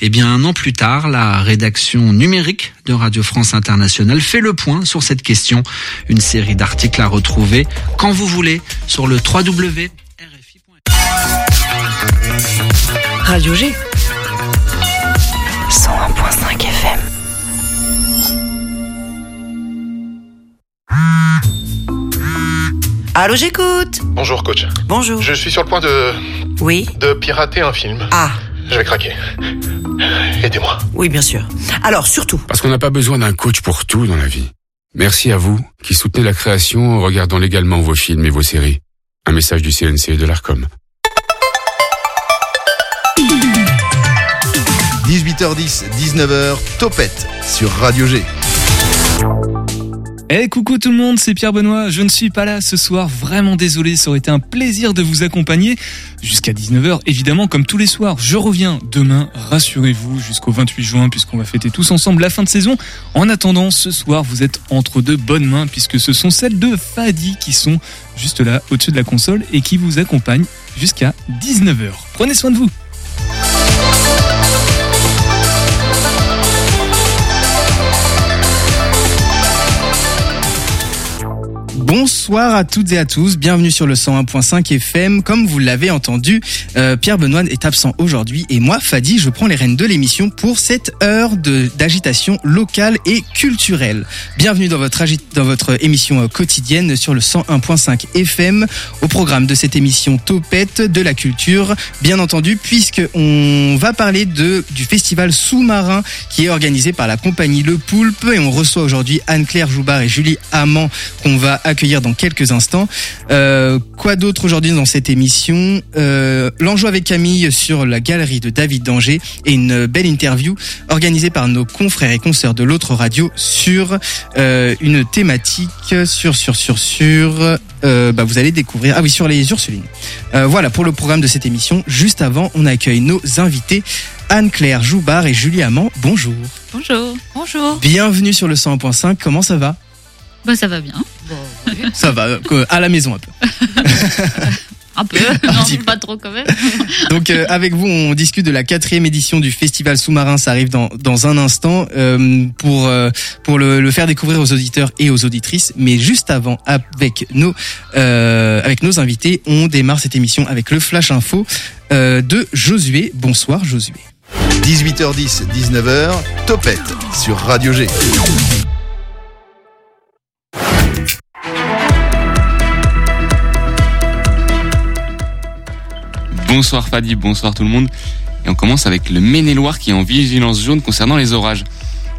Eh bien, un an plus tard, la rédaction numérique de Radio France Internationale fait le point sur cette question. Une série d'articles à retrouver quand vous voulez sur le www.rfi.fr. Radio G. 101.5 FM. Allô, j'écoute. Bonjour coach. Bonjour. Je suis sur le point de Oui. de pirater un film. Ah, Je vais craquer. Aidez-moi. oui, bien sûr. Alors, surtout, Parce qu'on n'a pas besoin d'un coach pour tout dans la vie. Merci à vous qui soutenez la création en regardant légalement vos films et vos séries. Un message du CNC et de l'ARCOM. 18h10, 19h, Topette sur Radio G. Eh coucou tout le monde, c'est Pierre Benoît. Je ne suis pas là ce soir, vraiment désolé, ça aurait été un plaisir de vous accompagner jusqu'à 19h évidemment comme tous les soirs. Je reviens demain, rassurez-vous, jusqu'au 28 juin puisqu'on va fêter tous ensemble la fin de saison. En attendant, ce soir, vous êtes entre de bonnes mains puisque ce sont celles de Fadi qui sont juste là au-dessus de la console et qui vous accompagnent jusqu'à 19h. Prenez soin de vous. Bonsoir à toutes et à tous, bienvenue sur le 101.5 FM. Comme vous l'avez entendu, euh, Pierre Benoît est absent aujourd'hui et moi, Fadi, je prends les rênes de l'émission pour cette heure d'agitation locale et culturelle. Bienvenue dans votre, dans votre émission euh, quotidienne sur le 101.5 FM. Au programme de cette émission Topette de la culture, bien entendu, puisque on va parler de du festival sous-marin qui est organisé par la compagnie Le Poulpe et on reçoit aujourd'hui Anne-Claire Joubard et Julie Amand qu'on va accueillir dans quelques instants. Euh, quoi d'autre aujourd'hui dans cette émission euh, L'enjeu avec Camille sur la galerie de David Danger et une belle interview organisée par nos confrères et consoeurs de l'autre radio sur euh, une thématique sur sur sur sur euh, bah vous allez découvrir ah oui sur les Ursulines. Euh, voilà pour le programme de cette émission. Juste avant, on accueille nos invités Anne-Claire Joubard et Julie Amand. Bonjour. Bonjour. Bonjour. Bienvenue sur le 101.5. Comment ça va? Bah ça va bien. Ça va, à la maison un peu. Un peu. Un non, petit peu. pas trop quand même. Donc euh, avec vous, on discute de la quatrième édition du Festival Sous-Marin. Ça arrive dans, dans un instant euh, pour euh, pour le, le faire découvrir aux auditeurs et aux auditrices. Mais juste avant, avec nos euh, avec nos invités, on démarre cette émission avec le flash info euh, de Josué. Bonsoir Josué. 18h10, 19h, Topette sur Radio G. Bonsoir Fadi, bonsoir tout le monde. Et on commence avec le Maine-et-Loire qui est en vigilance jaune concernant les orages.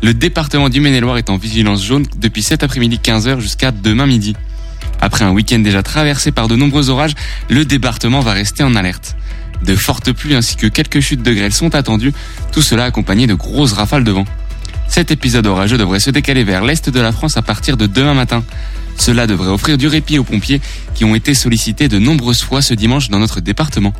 Le département du Maine-et-Loire est en vigilance jaune depuis cet après-midi 15h jusqu'à demain midi. Après un week-end déjà traversé par de nombreux orages, le département va rester en alerte. De fortes pluies ainsi que quelques chutes de grêle sont attendues, tout cela accompagné de grosses rafales de vent. Cet épisode orageux devrait se décaler vers l'est de la France à partir de demain matin. Cela devrait offrir du répit aux pompiers qui ont été sollicités de nombreuses fois ce dimanche dans notre département.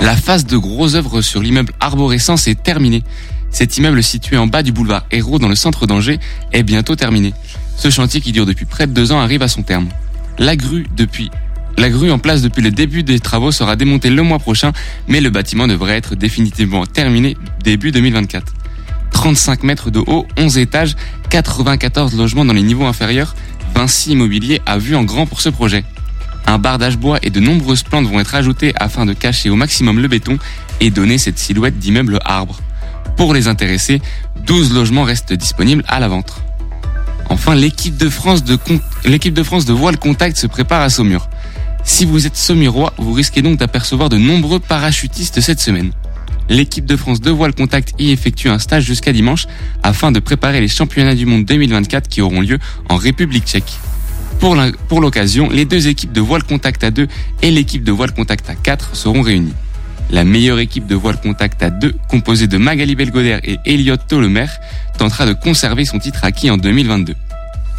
La phase de gros œuvres sur l'immeuble Arborescence est terminée. Cet immeuble situé en bas du boulevard Hérault dans le centre d'Angers est bientôt terminé. Ce chantier qui dure depuis près de deux ans arrive à son terme. La grue depuis la grue en place depuis le début des travaux sera démontée le mois prochain, mais le bâtiment devrait être définitivement terminé début 2024. 35 mètres de haut, 11 étages, 94 logements dans les niveaux inférieurs, Vinci Immobilier a vu en grand pour ce projet. Un bardage bois et de nombreuses plantes vont être ajoutées afin de cacher au maximum le béton et donner cette silhouette d'immeuble arbre. Pour les intéressés, 12 logements restent disponibles à la vente. Enfin, l'équipe de France de, l'équipe de voile contact se prépare à Saumur. Si vous êtes saumurois, vous risquez donc d'apercevoir de nombreux parachutistes cette semaine. L'équipe de France de voile contact y effectue un stage jusqu'à dimanche afin de préparer les championnats du monde 2024 qui auront lieu en République tchèque. Pour l'occasion, les deux équipes de voile contact à 2 et l'équipe de voile contact à 4 seront réunies. La meilleure équipe de voile contact à 2, composée de Magali Belgoder et Elliot Tolomer, tentera de conserver son titre acquis en 2022.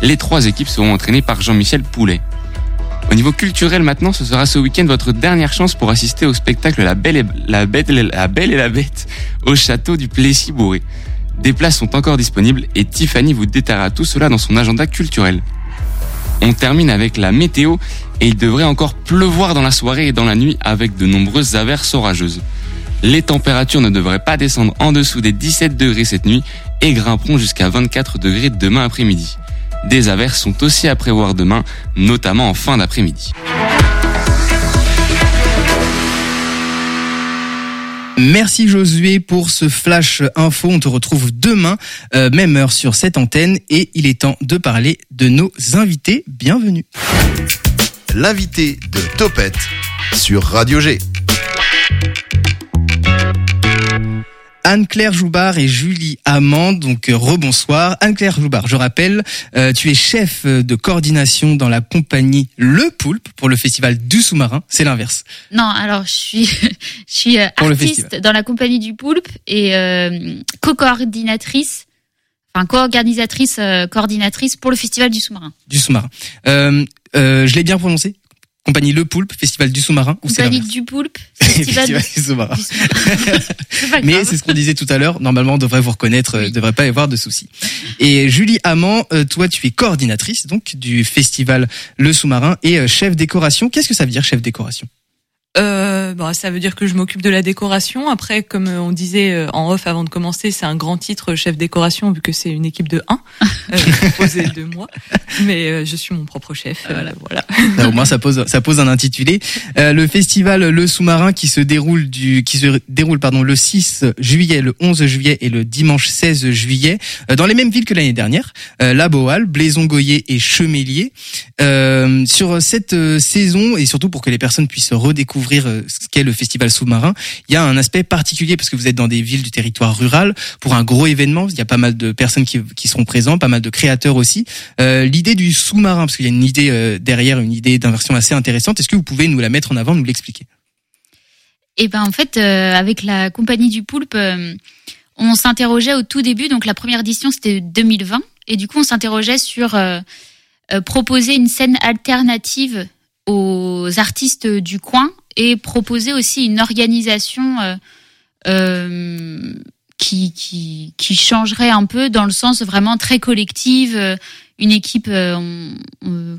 Les trois équipes seront entraînées par Jean-Michel Poulet. Au niveau culturel maintenant, ce sera ce week-end votre dernière chance pour assister au spectacle La Belle et la, Bête, la, Belle et la Bête au château du Plessis-Bourré. Des places sont encore disponibles et Tiffany vous détaillera tout cela dans son agenda culturel. On termine avec la météo et il devrait encore pleuvoir dans la soirée et dans la nuit avec de nombreuses averses orageuses. Les températures ne devraient pas descendre en dessous des 17 degrés cette nuit et grimperont jusqu'à 24 degrés demain après-midi. Des averses sont aussi à prévoir demain, notamment en fin d'après-midi. Merci Josué pour ce flash info. On te retrouve demain, euh, même heure sur cette antenne. Et il est temps de parler de nos invités. Bienvenue. L'invité de Topette sur Radio G. Anne-Claire Joubard et Julie Amand. Donc euh, rebonsoir. Anne-Claire Joubard, je rappelle, euh, tu es chef de coordination dans la compagnie Le Poulpe pour le festival du sous-marin. C'est l'inverse. Non, alors je suis, je suis euh, artiste dans la compagnie du Poulpe et euh, co-coordinatrice, enfin co-organisatrice, euh, coordinatrice pour le festival du sous-marin. Du sous-marin. Euh, euh, je l'ai bien prononcé? Compagnie Le Poulpe, festival du sous-marin Compagnie du Poulpe, festival du sous-marin. Mais c'est ce qu'on disait tout à l'heure. Normalement, on devrait vous reconnaître, euh, Oui. devrait pas y avoir de soucis. Et Julie Amand, euh, toi, tu es coordinatrice donc du festival Le Sous-Marin et euh, chef décoration. Qu'est-ce que ça veut dire, chef décoration? Euh, bah, ça veut dire que je m'occupe de la décoration. Après, comme euh, on disait euh, en off avant de commencer, c'est un grand titre chef décoration vu que c'est une équipe de 1 euh, composée de moi. Mais euh, je suis mon propre chef. euh, voilà. Là, Au moins, ça pose, ça pose un intitulé. Euh, le festival Le Sous-Marin qui se déroule du, qui se déroule pardon le 6 juillet, le 11 juillet et le dimanche 16 juillet euh, dans les mêmes villes que l'année dernière, euh, La Boal, Blaison-Goyer et Chemélier. Euh, sur cette euh, saison et surtout pour que les personnes puissent redécouvrir euh, ce qu'est le festival sous-marin, il y a un aspect particulier parce que vous êtes dans des villes du territoire rural pour un gros événement. Il y a pas mal de personnes qui, qui seront présentes, pas mal de créateurs aussi. Euh, L'idée du sous-marin, parce qu'il y a une idée euh, derrière, une idée d'inversion assez intéressante. Est-ce que vous pouvez nous la mettre en avant, nous l'expliquer? Et ben en fait, avec la compagnie du Poulpe, on s'interrogeait au tout début. Donc la première édition c'était 2020, et du coup on s'interrogeait sur proposer une scène alternative aux artistes du coin et proposer aussi une organisation euh, euh, qui, qui changerait un peu dans le sens vraiment très collective, euh, une équipe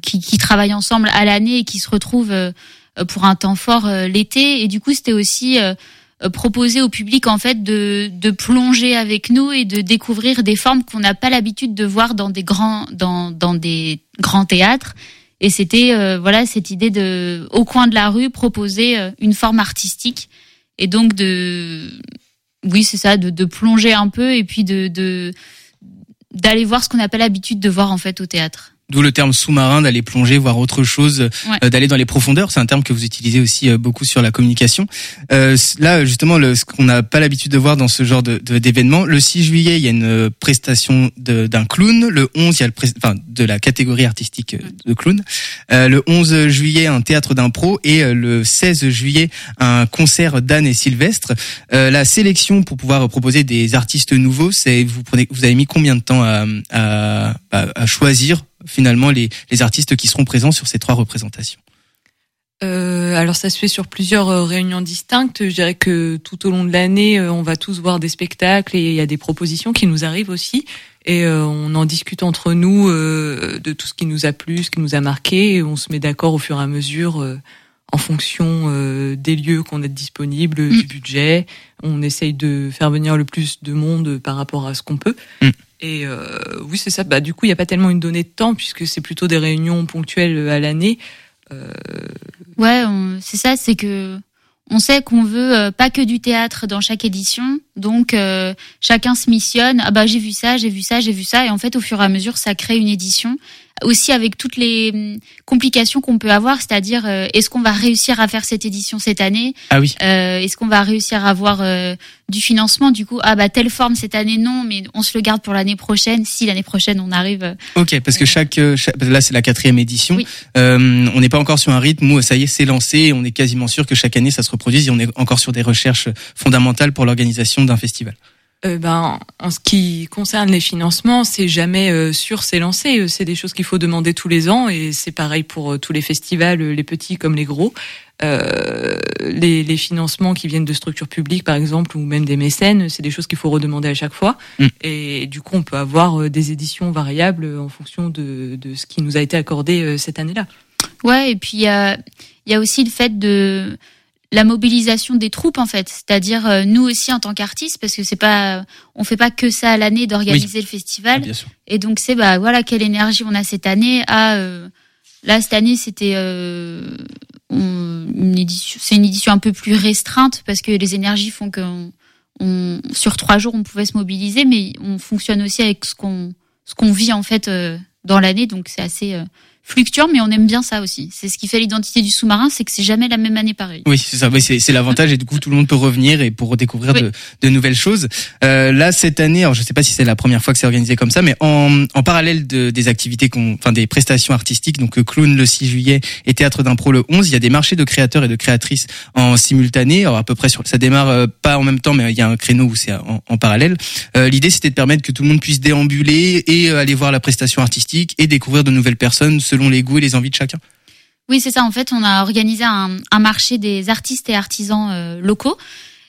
qui, qui travaille ensemble à l'année et qui se retrouve pour un temps fort l'été. Et du coup, c'était aussi proposer au public en fait de, de plonger avec nous et de découvrir des formes qu'on n'a pas l'habitude de voir dans des grands dans, dans des grands théâtres. Et c'était euh, voilà cette idée de au coin de la rue proposer euh, une forme artistique et donc de oui c'est ça de, de plonger un peu et puis de de d'aller voir ce qu'on n'a pas l'habitude de voir en fait au théâtre. D'où le terme sous-marin, d'aller plonger, voir autre chose, Ouais. euh, d'aller dans les profondeurs. C'est un terme que vous utilisez aussi euh, beaucoup sur la communication. Euh, là, justement, le, ce qu'on n'a pas l'habitude de voir dans ce genre de d'événement. Le 6 juillet, il y a une euh, prestation de- d'un clown. Le 11, il y a le pré- enfin, de la catégorie artistique de clown. Euh, le 11 juillet, un théâtre d'impro. Et le 16 juillet, un concert d'Anne et Sylvestre. Euh, la sélection pour pouvoir proposer des artistes nouveaux, c'est vous prenez, vous avez mis combien de temps à, à- à choisir? Finalement les, les artistes qui seront présents sur ces trois représentations Euh, alors ça se fait sur plusieurs euh, réunions distinctes. Je dirais que tout au long de l'année, euh, on va tous voir des spectacles et il y a des propositions qui nous arrivent aussi. Et euh, on en discute entre nous de tout ce qui nous a plu, ce qui nous a marqué, et on se met d'accord au fur et à mesure euh, en fonction des lieux qu'on a disponibles, Mm. du budget. On essaye de faire venir le plus de monde par rapport à ce qu'on peut. Mm. Et euh, oui, c'est ça. Bah, du coup, il n'y a pas tellement une donnée de temps puisque c'est plutôt des réunions ponctuelles à l'année. Euh, Ouais, c'est ça, c'est que on sait qu'on veut euh, pas que du théâtre dans chaque édition, donc euh, chacun se missionne. Ah bah j'ai vu ça, j'ai vu ça, j'ai vu ça, et en fait au fur et à mesure ça crée une édition aussi avec toutes les hum, complications qu'on peut avoir, c'est-à-dire euh, est-ce qu'on va réussir à faire cette édition cette année? Ah oui. Euh, Est-ce qu'on va réussir à avoir euh, du financement? Du coup, ah bah telle forme cette année non, mais on se le garde pour l'année prochaine. Si l'année prochaine on arrive. euh, Ok, parce que chaque, euh, chaque- là c'est la quatrième édition. Oui. Euh, on n'est pas encore sur un rythme où ça y est c'est lancé. et On est quasiment sûr que chaque année ça se reproduise et on est encore sur des recherches fondamentales pour l'organisation d'un festival. Euh, ben, en ce qui concerne les financements, c'est jamais euh, sûr, c'est lancé. Euh, C'est des choses qu'il faut demander tous les ans et c'est pareil pour euh, tous les festivals, les petits comme les gros. Euh, les, les financements qui viennent de structures publiques, par exemple, ou même des mécènes, c'est des choses qu'il faut redemander à chaque fois. Mm. Et du coup, on peut avoir euh, des éditions variables en fonction de, de ce qui nous a été accordé euh, cette année-là. Ouais, et puis il y a, il y a aussi le fait de la mobilisation des troupes en fait, c'est-à-dire euh, nous aussi en tant qu'artistes, parce que c'est pas, on fait pas que ça à l'année d'organiser le festival. Bien sûr. Et donc c'est bah voilà quelle énergie on a cette année. Ah euh, là cette année c'était euh, une édition, c'est une édition un peu plus restreinte parce que les énergies font que on- on- sur trois jours on pouvait se mobiliser, mais on fonctionne aussi avec ce qu'on ce qu'on vit en fait euh, dans l'année, donc c'est assez euh, fluctuant, mais on aime bien ça aussi. C'est ce qui fait l'identité du sous-marin, c'est que c'est jamais la même année pareille. Oui, c'est ça. Oui, c'est l'avantage et du coup tout le monde peut revenir et pour redécouvrir de, de nouvelles choses. Euh, là cette année, alors je sais pas si c'est la première fois que c'est organisé comme ça, mais en, en parallèle de, des activités, qu'on, enfin des prestations artistiques, donc euh, clown le 6 juillet et théâtre d'impro le 11, il y a des marchés de créateurs et de créatrices en simultané. Alors à peu près sur, ça démarre euh, pas en même temps, mais il y a un créneau où c'est en, en parallèle. Euh, L'idée c'était de permettre que tout le monde puisse déambuler et euh, aller voir la prestation artistique et découvrir de nouvelles personnes selon les goûts et les envies de chacun. Oui, c'est ça. En fait, on a organisé un, marché des artistes et artisans euh, locaux.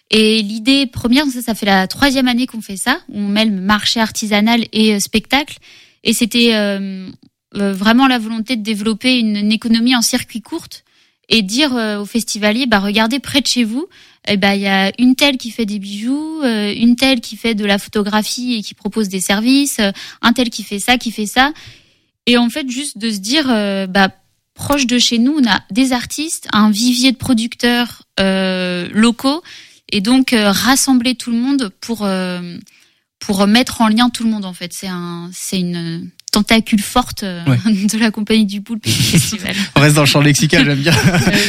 Et l'idée première, ça, fait la troisième année qu'on fait ça. On mêle marché artisanal et euh, spectacle. Et c'était euh, vraiment la volonté de développer une, économie en circuit courte et dire aux festivaliers, bah regardez près de chez vous, eh ben il y a une telle qui fait des bijoux, une telle qui fait de la photographie et qui propose des services, un tel qui fait ça, qui fait ça. Et en fait, juste de se dire, euh, bah proche de chez nous, on a des artistes, un vivier de producteurs euh, locaux, et donc euh, rassembler tout le monde pour euh, pour mettre en lien tout le monde. En fait, c'est un c'est une tentacule forte euh, Ouais. de la compagnie du poulpe et du festival. On reste dans le champ lexical, j'aime bien.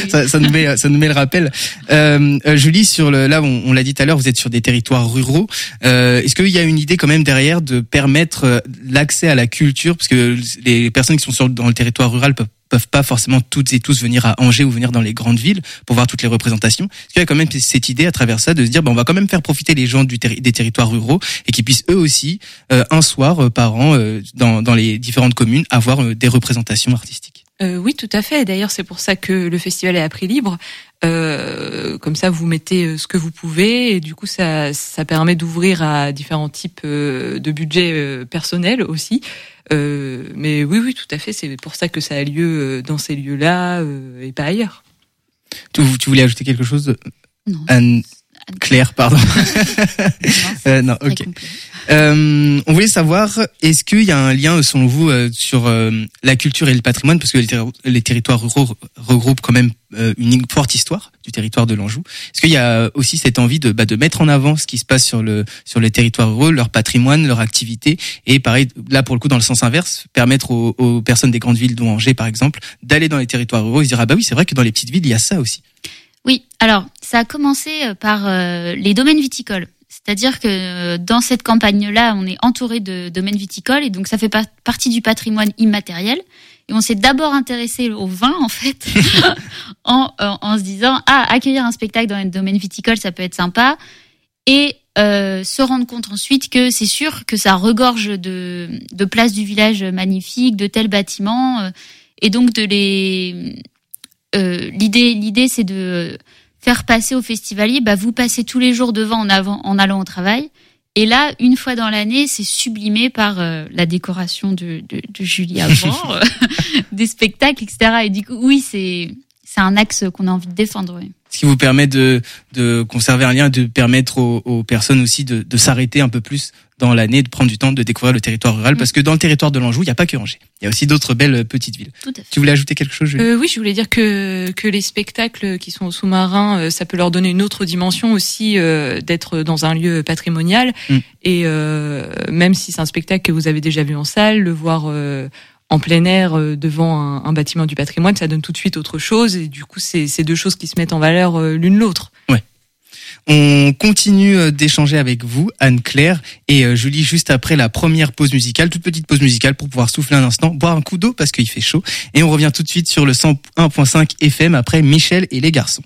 ça, ça nous met, ça nous met le rappel. Euh, euh, Julie, sur le, là, on, on l'a dit tout à l'heure, vous êtes sur des territoires ruraux. Euh, Est-ce qu'il y a une idée quand même derrière de permettre euh, l'accès à la culture, parce que les personnes qui sont sur, dans le territoire rural peuvent peuvent pas forcément toutes et tous venir à Angers ou venir dans les grandes villes pour voir toutes les représentations. Qu'il y a quand même cette idée à travers ça de se dire, ben, on va quand même faire profiter les gens des territoires ruraux et qu'ils puissent eux aussi, euh, un soir euh, par an, euh, dans, dans les différentes communes, avoir euh, des représentations artistiques Euh, oui, tout à fait. D'ailleurs, c'est pour ça que le festival est à prix libre. Comme ça, vous mettez ce que vous pouvez et du coup, ça, ça permet d'ouvrir à différents types de budgets personnels aussi. Euh, mais oui, oui, tout à fait. C'est pour ça que ça a lieu euh, dans ces lieux-là euh, et pas ailleurs. Tu, tu voulais ajouter quelque chose? Non. Claire, pardon. Euh, non, ok. Euh, on voulait savoir, est-ce qu'il y a un lien, selon vous, euh, sur euh, la culture et le patrimoine, parce que les, terri- les territoires ruraux regroupent quand même euh, une forte histoire du territoire de l'Anjou. Est-ce qu'il y a aussi cette envie de, bah, de mettre en avant ce qui se passe sur le sur les territoires ruraux, leur patrimoine, leur activité, et pareil, là pour le coup dans le sens inverse, permettre aux, aux personnes des grandes villes, dont Angers par exemple, d'aller dans les territoires ruraux et se dire ah bah oui c'est vrai que dans les petites villes il y a ça aussi. Oui, alors ça a commencé euh, par euh, les domaines viticoles. C'est-à-dire que euh, dans cette campagne-là, on est entouré de domaines viticoles et donc ça fait pas- partie du patrimoine immatériel. Et on s'est d'abord intéressé au vin, en fait, en, en, en se disant, ah, accueillir un spectacle dans un domaine viticole, ça peut être sympa. Et euh, se rendre compte ensuite que c'est sûr que ça regorge de, de places du village magnifiques, de tels bâtiments, euh, et donc de les... euh, l'idée, l'idée, c'est de faire passer aux festivaliers, bah, vous passez tous les jours devant en, avant, en allant au travail. Et là, une fois dans l'année, c'est sublimé par euh, la décoration de, de, de Julie avant, euh, des spectacles, etc. Et du coup, oui, c'est c'est un axe qu'on a envie de défendre. Oui. ce qui vous permet de, de conserver un lien, de permettre aux, aux personnes aussi de, de s'arrêter un peu plus dans l'année, de prendre du temps de découvrir le territoire rural, parce que dans le territoire de l'Anjou, il n'y a pas que Angers. Il y a aussi d'autres belles euh, petites villes. Tout à fait. Tu voulais ajouter quelque chose, Julie? Euh, oui, je voulais dire que que les spectacles qui sont au sous-marin, euh, ça peut leur donner une autre dimension aussi euh, d'être dans un lieu patrimonial. Mm. Et euh, même si c'est un spectacle que vous avez déjà vu en salle, le voir euh, en plein air euh, devant un, un bâtiment du patrimoine, ça donne tout de suite autre chose. Et du coup, c'est deux choses qui se mettent en valeur euh, l'une l'autre. On continue euh, d'échanger avec vous, Anne-Claire et euh, Julie, juste après la première pause musicale, toute petite pause musicale pour pouvoir souffler un instant, boire un coup d'eau parce qu'il fait chaud. Et on revient tout de suite sur le 101.5 FM après Michel et les garçons.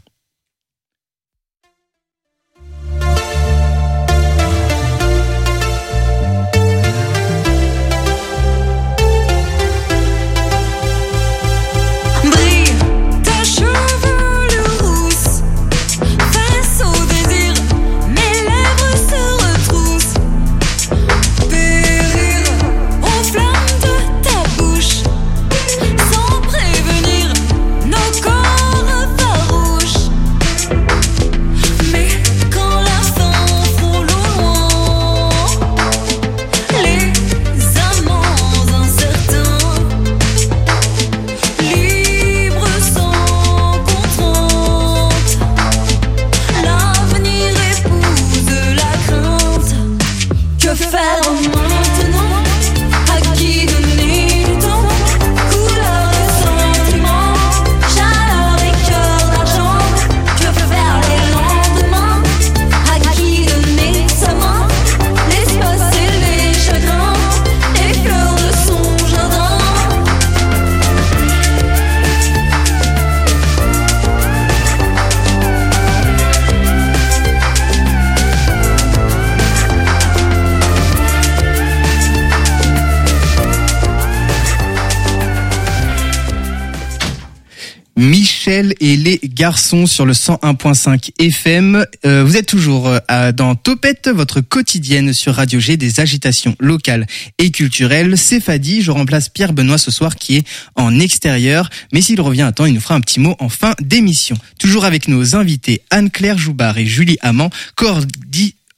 Et les garçons sur le 101.5 FM. Euh, vous êtes toujours euh, dans Topette, votre quotidienne sur Radio G des agitations locales et culturelles. C'est Fadi, je remplace Pierre Benoît ce soir qui est en extérieur. Mais s'il revient à temps, il nous fera un petit mot en fin d'émission. Toujours avec nos invités Anne-Claire Joubard et Julie Amand,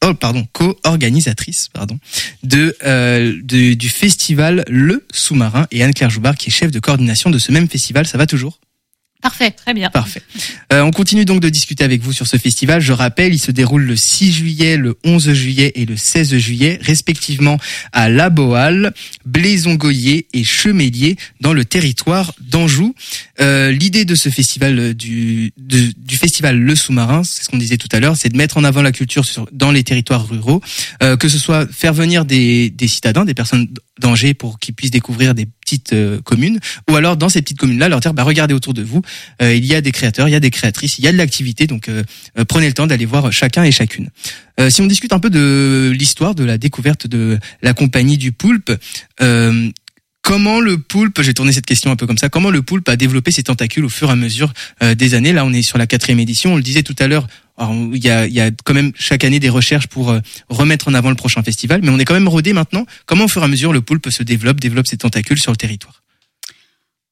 Oh, pardon, co-organisatrice, pardon, de, euh, de- du festival Le Sous-Marin et Anne-Claire Joubard qui est chef de coordination de ce même festival. Ça va toujours? Parfait. Très bien. Parfait. Euh, on continue donc de discuter avec vous sur ce festival. Je rappelle, il se déroule le 6 juillet, le 11 juillet et le 16 juillet, respectivement à La Boale, Blaison-Goyer et Chemélier, dans le territoire d'Anjou. Euh, L'idée de ce festival euh, du, de- du festival Le Sous-Marin, c'est ce qu'on disait tout à l'heure, c'est de mettre en avant la culture sur, dans les territoires ruraux, euh, que ce soit faire venir des, des citadins, des personnes d'Angers pour qu'ils puissent découvrir des petites euh, communes, ou alors dans ces petites communes-là, leur dire, bah, regardez autour de vous, euh, il y a des créateurs, il y a des créatrices, il y a de l'activité, donc euh, prenez le temps d'aller voir chacun et chacune. Si on discute un peu de l'histoire de la découverte de la compagnie du poulpe, comment le poulpe, j'ai tourné cette question un peu comme ça, comment le poulpe a développé ses tentacules au fur et à mesure euh, des années? Là, on est sur la quatrième édition, on le disait tout à l'heure. Il y, a, y a quand même chaque année des recherches pour euh, remettre en avant le prochain festival, mais on est quand même rodé maintenant. Comment au fur et à mesure le poulpe se développe, développe ses tentacules sur le territoire?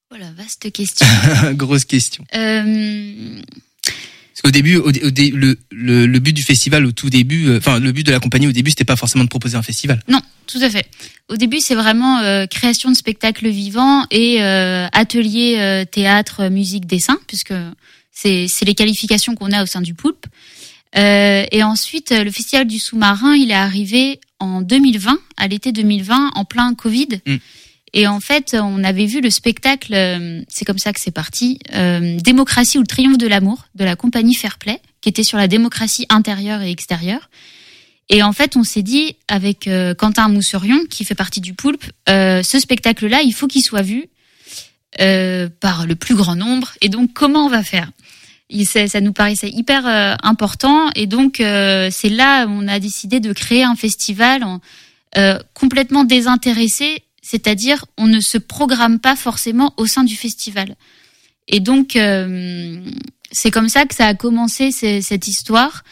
Voilà, vaste question. Grosse question. Euh, Parce qu'au début, au, le, le but du festival au tout début, euh, enfin le but de la compagnie au début, c'était pas forcément de proposer un festival. Non, tout à fait. Au début, c'est vraiment euh, création de spectacles vivants et euh, atelier euh, théâtre, musique, dessin, puisque c'est les qualifications qu'on a au sein du Poulpe. Euh, et ensuite, le festival du sous-marin, il est arrivé en 2020, à l'été 2020, en plein Covid. Mm. Et en fait, on avait vu le spectacle, c'est comme ça que c'est parti, Démocratie ou le triomphe de l'amour de la compagnie Fairplay, qui était sur la démocratie intérieure et extérieure. Et en fait, on s'est dit avec euh, Quentin Mousserion, qui fait partie du Poulpe, euh, ce spectacle-là, il faut qu'il soit vu euh, par le plus grand nombre. Et donc, comment on va faire? Ça, nous paraissait hyper important. Et donc, c'est là où on a décidé de créer un festival en- complètement désintéressé, c'est-à-dire on ne se programme pas forcément au sein du festival. Et donc, c'est comme ça que ça a commencé cette histoire.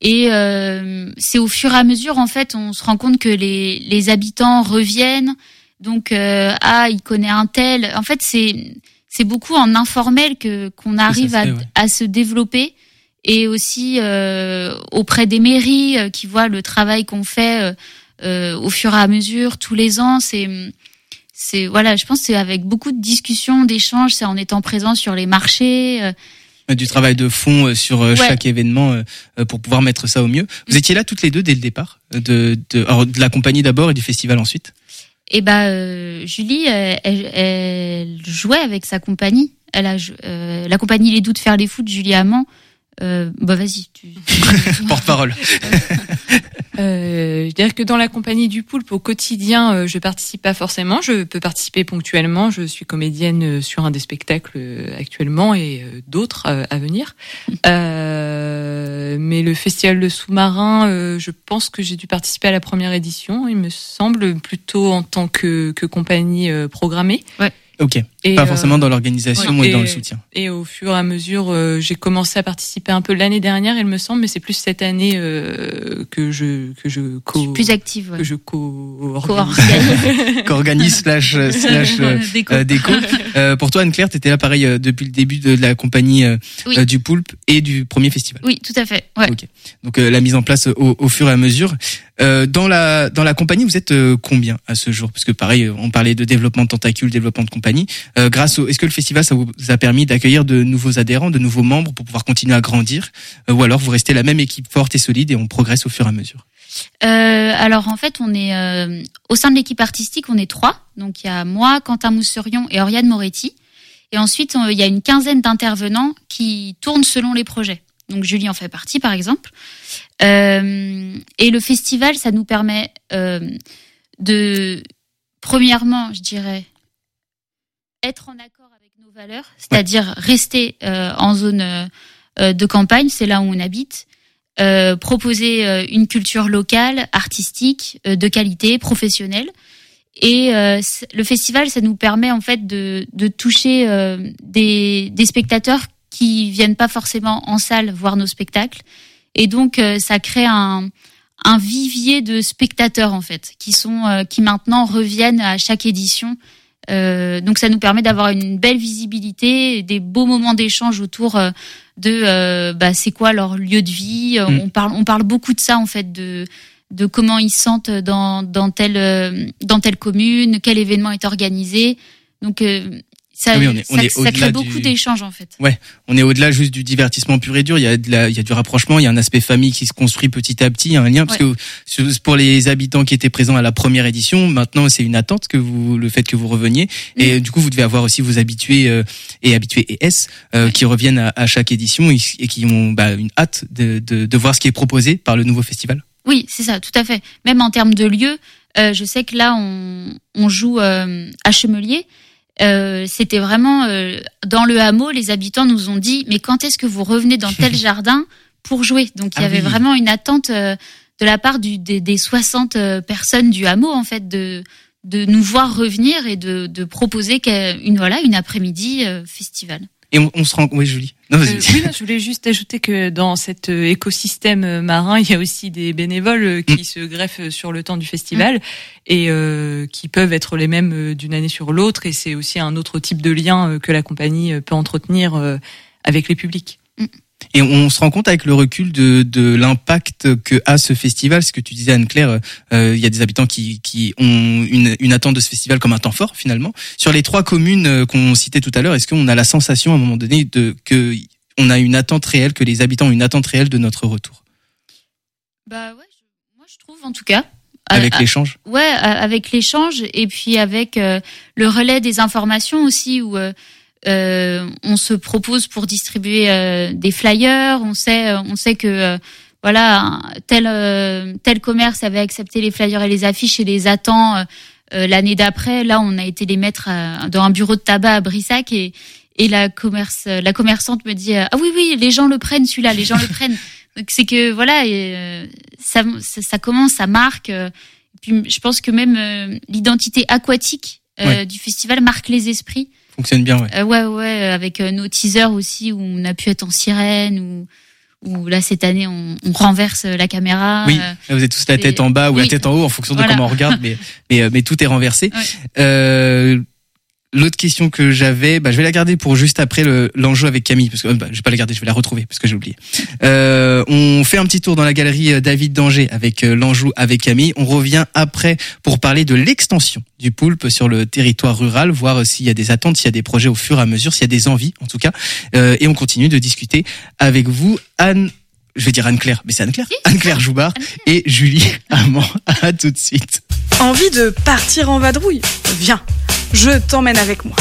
Et euh, c'est au fur et à mesure, en fait, on se rend compte que les, les habitants reviennent. Donc, euh, ah, il connaît un tel. En fait, c'est c'est beaucoup en informel que qu'on arrive à, ouais. à se développer et aussi euh, auprès des mairies euh, qui voient le travail qu'on fait euh, euh, au fur et à mesure tous les ans. C'est c'est voilà, je pense que c'est avec beaucoup de discussions, d'échanges, c'est en étant présent sur les marchés. Euh, Du travail de fond euh, sur euh, Ouais. chaque événement pour pouvoir mettre ça au mieux. Vous étiez là toutes les deux dès le départ, de, de, alors, de la compagnie d'abord et du festival ensuite. Et bah euh, Julie, elle, elle jouait avec sa compagnie. Elle a euh, la compagnie Les Doutes faire les foot, Julie Amand. Euh, bah vas-y. Tu... Porte-parole. Euh, je dirais que dans la compagnie du Poulpe, au quotidien, euh, je participe pas forcément. Je peux participer ponctuellement. Je suis comédienne euh, sur un des spectacles euh, actuellement et euh, d'autres euh, à venir. Euh, mais le festival Le Sous-Marin, euh, je pense que j'ai dû participer à la première édition. Il me semble plutôt en tant que, que compagnie euh, programmée. Ouais. Ok. Et, pas euh, forcément dans l'organisation ouais, et, dans le soutien. Et au fur et à mesure, euh, j'ai commencé à participer un peu l'année dernière, il me semble, mais c'est plus cette année euh, que je que je co Plus active. ouais. que je co Co-organise. Qu'organise slash euh, slash euh, Déco. euh, déco. Euh, pour toi, Anne-Claire, t'étais là pareil euh, depuis le début de la compagnie euh, Oui. euh, du Poulpe et du premier festival. Oui, tout à fait. Ouais. Ok. Donc euh, la mise en place au, au fur et à mesure. Euh, dans la dans la compagnie, vous êtes euh, combien à ce jour? Parce que pareil, on parlait de développement de tentacules, développement de compagnie. Euh, grâce au, est-ce que le festival ça vous a permis d'accueillir de nouveaux adhérents, de nouveaux membres pour pouvoir continuer à grandir, Euh, ou alors vous restez la même équipe forte et solide et on progresse au fur et à mesure? Euh, alors en fait, on est au sein de l'équipe artistique, on est trois. Donc il y a moi, Quentin Mousserion et Oriane Moretti. Et ensuite, il y a une quinzaine d'intervenants qui tournent selon les projets. Donc Julie en fait partie, par exemple. Et le festival, ça nous permet de, premièrement, je dirais, être en accord avec nos valeurs, c'est-à-dire rester euh, en zone euh, euh, de campagne, c'est là où on habite, proposer une culture locale, artistique, de qualité, professionnelle, Et le festival, ça nous permet en fait de, toucher des, spectateurs qui viennent pas forcément en salle voir nos spectacles. Et donc, ça crée un, un vivier de spectateurs en fait, qui sont qui maintenant reviennent à chaque édition. Euh, donc, ça nous permet d'avoir une belle visibilité, des beaux moments d'échange autour euh, de euh, bah, c'est quoi leur lieu de vie. Euh, Mm. On parle on parle beaucoup de ça en fait de de comment ils se sentent dans dans telle dans telle commune, quel événement est organisé. Donc euh, ça Ah oui, on est- on ça, est ça au-delà crée beaucoup du- d'échanges en fait. Ouais, on est au-delà juste du divertissement pur et dur. Il y a de la, il y a du rapprochement, il y a un aspect famille qui se construit petit à petit, il y a un lien parce que pour les habitants qui étaient présents à la première édition, maintenant c'est une attente que vous, le fait que vous reveniez et du coup vous devez avoir aussi vos habitués euh, et habitués et S euh, qui reviennent à, à chaque édition et, et qui ont bah, une hâte de, de, de voir ce qui est proposé par le nouveau festival. Oui, c'est ça, tout à fait. Même en termes de lieu, euh, je sais que là, on, on joue euh, à Chemelier. Euh, C'était vraiment euh, dans le hameau, les habitants nous ont dit mais quand est-ce que vous revenez dans tel jardin pour jouer? Donc il y Ah avait oui. vraiment une attente euh, de la part du, des, des 60 euh, personnes du hameau en fait de de nous voir revenir et de, de proposer une voilà une après-midi euh, festival. Et on, on se rend, oui Julie. Non, vas-y. Euh, oui, non, je voulais juste ajouter que dans cet euh, écosystème euh, marin, il y a aussi des bénévoles euh, qui se greffent sur le temps du festival et euh, qui peuvent être les mêmes d'une année sur l'autre. Et c'est aussi un autre type de lien que la compagnie peut entretenir avec les publics. Et on se rend compte avec le recul de, de l'impact que a ce festival. Ce que tu disais, Anne-Claire, euh, il y a des habitants qui, qui ont une, une attente de ce festival comme un temps fort, finalement. Sur les trois communes euh, qu'on citait tout à l'heure, est-ce qu'on a la sensation, à un moment donné, de que on a une attente réelle, que les habitants ont une attente réelle de notre retour? Bah ouais, je- moi je trouve en tout cas. Avec l'échange? Ouais, avec l'échange et puis avec euh, le relais des informations aussi où euh, on se propose pour distribuer euh, des flyers. On sait, euh, on sait que euh, voilà tel euh, tel commerce avait accepté les flyers et les affiches et les attend euh, euh, l'année d'après. Là, on a été les mettre à- dans un bureau de tabac à Brissac et et la commerce la commerçante me dit euh, ah oui oui les gens le prennent celui-là les gens le prennent donc c'est que voilà et, euh, ça, ça ça commence ça marque euh, et puis je pense que même euh, l'identité aquatique euh, du festival marque les esprits fonctionne bien, ouais. Euh, ouais ouais avec euh, nos teasers aussi où on a pu être en sirène ou où là cette année on, on renverse la caméra Oui, euh, là, vous êtes tous la tête en bas ou la tête en haut en fonction de Voilà. comment on regarde, mais mais, euh, mais tout est renversé. Ouais. Euh, L'autre question que j'avais, bah, je vais la garder pour juste après le- l'enjeu avec Camille, parce que euh, bah, je vais pas la garder, je vais la retrouver parce que j'ai oublié. Euh, on fait un petit tour dans la galerie euh, David Danger avec euh, l'enjeu avec Camille. On revient après pour parler de l'extension du poulpe sur le territoire rural, voir s'il y a des attentes, s'il y a des projets au fur et à mesure, s'il y a des envies en tout cas. Euh, et on continue de discuter avec vous, Anne. Je vais dire Anne-Claire, mais c'est Anne-Claire. Anne-Claire Joubard et Julie Amand. À tout de suite. Envie de partir en vadrouille? Viens, je t'emmène avec moi.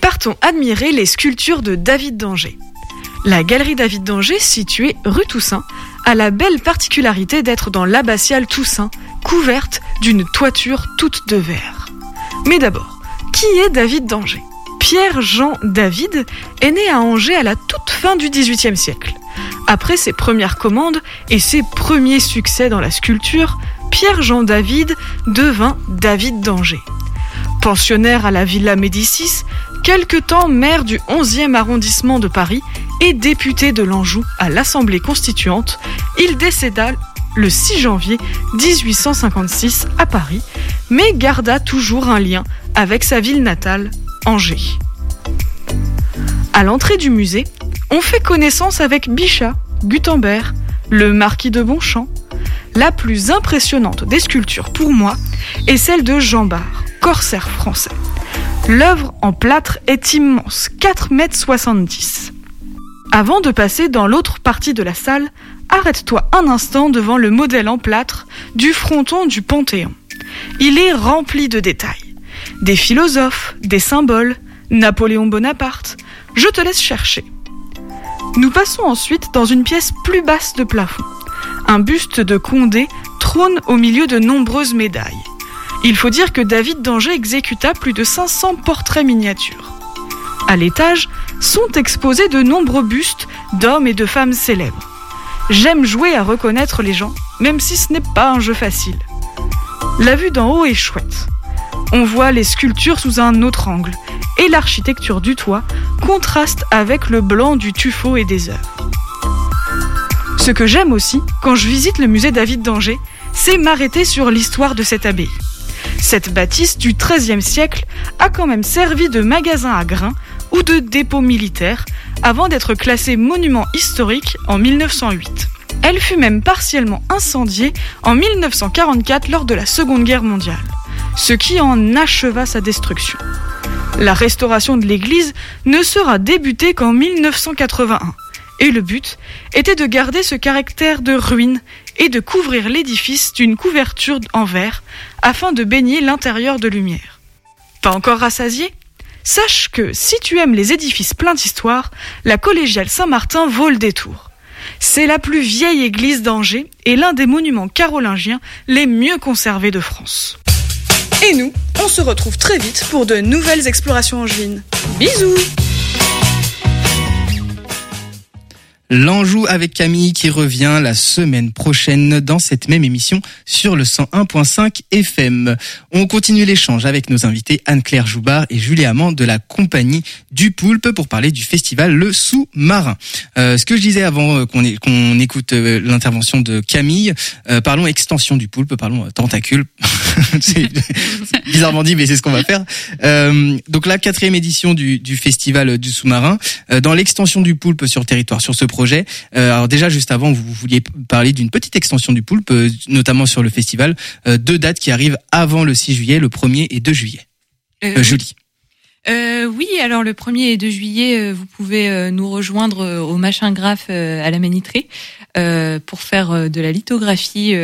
Partons admirer les sculptures de David d'Angers. La galerie David d'Angers, située rue Toussaint, a la belle particularité d'être dans l'abbatiale Toussaint, couverte d'une toiture toute de verre. Mais d'abord, qui est David d'Angers? Pierre-Jean David est né à Angers à la toute fin du XVIIIe siècle. Après ses premières commandes et ses premiers succès dans la sculpture, Pierre-Jean David devint David d'Angers. Pensionnaire à la Villa Médicis, quelque temps maire du 11e arrondissement de Paris et député de l'Anjou à l'Assemblée constituante, il décéda le 6 janvier 1856 à Paris, mais garda toujours un lien avec sa ville natale, Angers. À l'entrée du musée, on fait connaissance avec Bichat, Gutenberg, le marquis de Bonchamp. La plus impressionnante des sculptures pour moi est celle de Jean Bart, corsaire français. L'œuvre en plâtre est immense, 4,70 m. Avant de passer dans l'autre partie de la salle, arrête-toi un instant devant le modèle en plâtre du fronton du Panthéon. Il est rempli de détails. Des philosophes, des symboles, Napoléon Bonaparte. Je te laisse chercher. Nous passons ensuite dans une pièce plus basse de plafond. Un buste de Condé trône au milieu de nombreuses médailles. Il faut dire que David d'Angers exécuta plus de 500 portraits miniatures. À l'étage sont exposés de nombreux bustes d'hommes et de femmes célèbres. J'aime jouer à reconnaître les gens, même si ce n'est pas un jeu facile. La vue d'en haut est chouette. On voit les sculptures sous un autre angle, et l'architecture du toit contraste avec le blanc du tuffeau et des œuvres. Ce que j'aime aussi, quand je visite le musée David d'Angers, c'est m'arrêter sur l'histoire de cette abbaye. Cette bâtisse du XIIIe siècle a quand même servi de magasin à grains ou de dépôt militaire avant d'être classée monument historique en 1908. Elle fut même partiellement incendiée en 1944 lors de la Seconde Guerre mondiale, ce qui en acheva sa destruction. La restauration de l'église ne sera débutée qu'en 1981, et le but était de garder ce caractère de ruine et de couvrir l'édifice d'une couverture en verre afin de baigner l'intérieur de lumière. Pas encore rassasié? Sache que si tu aimes les édifices pleins d'histoire, la collégiale Saint-Martin vaut le détour. C'est la plus vieille église d'Angers et l'un des monuments carolingiens les mieux conservés de France. Et nous, on se retrouve très vite pour de nouvelles explorations angevines. Bisous L'Anjou avec Camille qui revient la semaine prochaine dans cette même émission sur le 101.5 FM. On continue l'échange avec nos invités Anne-Claire Joubard et Julie Amand de la compagnie du Poulpe pour parler du festival Le Sous-Marin. Euh, ce que je disais avant euh, qu'on écoute euh, l'intervention de Camille, euh, parlons extension du Poulpe, parlons euh, tentacule. c'est bizarrement dit, mais c'est ce qu'on va faire. Euh, donc la quatrième édition du, du festival du sous-marin. Euh, dans l'extension du Poulpe sur territoire, sur ce projet. euh, alors déjà, juste avant, vous vouliez parler d'une petite extension du Poulpe, euh, notamment sur le festival. Euh, deux dates qui arrivent avant le 6 juillet, le 1er et 2 juillet. Euh, Julie. Euh, oui, alors le 1er et 2 juillet, vous pouvez nous rejoindre au Machin Graphe à la Ménitrée euh, pour faire de la lithographie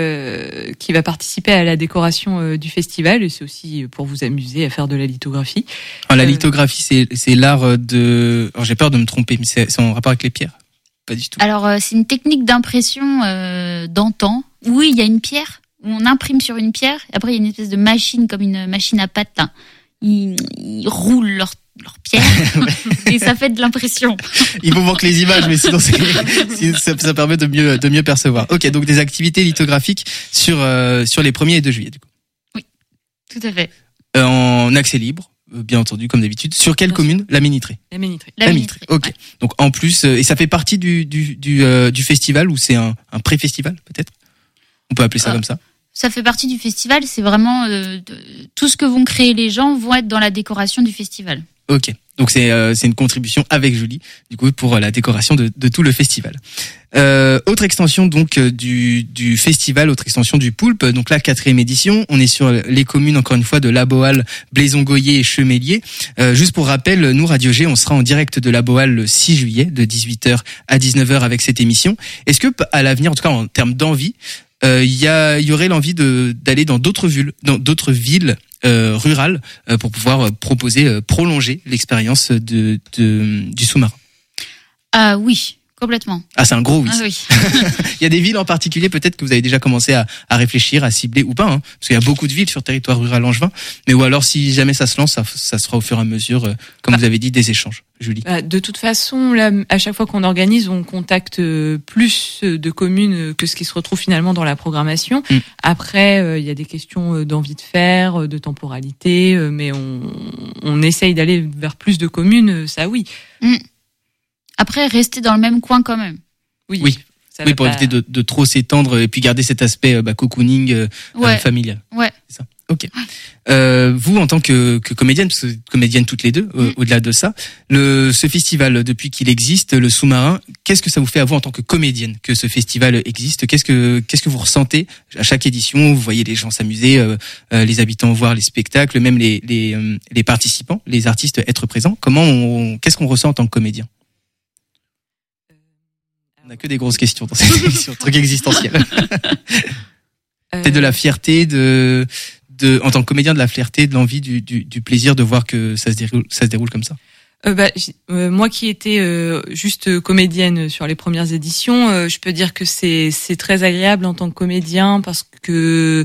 qui va participer à la décoration du festival et c'est aussi pour vous amuser à faire de la lithographie. Alors, la Euh, lithographie, c'est l'art de. Alors j'ai peur de me tromper, mais c'est en rapport avec les pierres. Pas du tout. Alors, euh, c'est une technique d'impression euh, d'antan. Oui, il y a une pierre où on imprime sur une pierre. Et après, il y a une espèce de machine, comme une machine à pâte. Là. Ils, ils roulent leur, leur pierre et ça fait de l'impression. Il vous manque les images, mais sinon ça, ça permet de mieux de mieux percevoir. Ok, donc des activités lithographiques sur euh, sur les 1er et 2 juillet. Du coup. Tout à fait. Euh, en accès libre, bien entendu, comme d'habitude. Sur quelle commune La Ménitrée. La Ménitrée. La Ménitrée. Ok. Donc en plus, euh, et ça fait partie du du du, euh, du festival ou c'est un, un pré-festival peut-être? On peut appeler ça comme ça. Ça fait partie du festival. C'est vraiment euh, de- tout ce que vont créer les gens vont être dans la décoration du festival. Ok. Donc c'est euh, c'est une contribution avec Julie du coup pour euh, la décoration de, de tout le festival. Euh, autre extension donc euh, du du festival, autre extension du Poulpe. Donc la quatrième édition, on est sur les communes encore une fois de La Boal, Blaison-Goyer et Chemélier. Euh, juste pour rappel, nous Radio G, on sera en direct de La Boal le 6 juillet de 18h à 19h avec cette émission. Est-ce que à l'avenir, en tout cas en termes d'envie, euh, il y a il y aurait l'envie d'aller dans d'autres villes, dans d'autres villes euh, rurales euh, pour pouvoir euh, proposer euh, prolonger l'expérience de, de du sous-marin. Ah oui, complètement. Ah, c'est un gros oui. Ah oui. Il y a des villes en particulier peut-être que vous avez déjà commencé à, à réfléchir, à cibler ou pas, hein, parce qu'il y a beaucoup de villes sur le territoire rural angevin. Mais ou alors si jamais ça se lance, ça, ça sera au fur et à mesure, euh, comme vous avez dit, des échanges. Julie. Bah, de toute façon, là, à chaque fois qu'on organise, on contacte euh, plus de communes que ce qui se retrouve finalement dans la programmation. Mm. Après, euh, il y a des questions euh, d'envie de faire, euh, de temporalité, euh, mais on, on essaye d'aller vers plus de communes, euh, ça oui. Mm. Après, rester dans le même coin quand même. Oui. Oui. Ça Oui, pour pas- éviter de, de trop s'étendre et puis garder cet aspect euh, bah, cocooning euh, Ouais. euh, familial. Ouais. C'est ça. Ok. Euh, vous, en tant que, que comédienne, parce que vous êtes comédienne toutes les deux, euh, Mm. au-delà de ça, le, ce festival, depuis qu'il existe, le sous-marin, qu'est-ce que ça vous fait à vous en tant que comédienne que ce festival existe? Qu'est-ce que qu'est-ce que vous ressentez à chaque édition? Vous voyez les gens s'amuser, euh, euh, les habitants voir les spectacles, même les les, euh, les participants, les artistes être présents. Comment on, qu'est-ce qu'on ressent en tant que comédien? On a que des grosses questions dans cette émission, truc existentiel. Euh, de la fierté, de, de, en tant que comédien, de la fierté, de l'envie, du, du, du plaisir de voir que ça se déroule, ça se déroule comme ça? Euh, bah, euh, moi qui étais euh, juste comédienne sur les premières éditions, euh, je peux dire que c'est c'est très agréable en tant que comédien parce que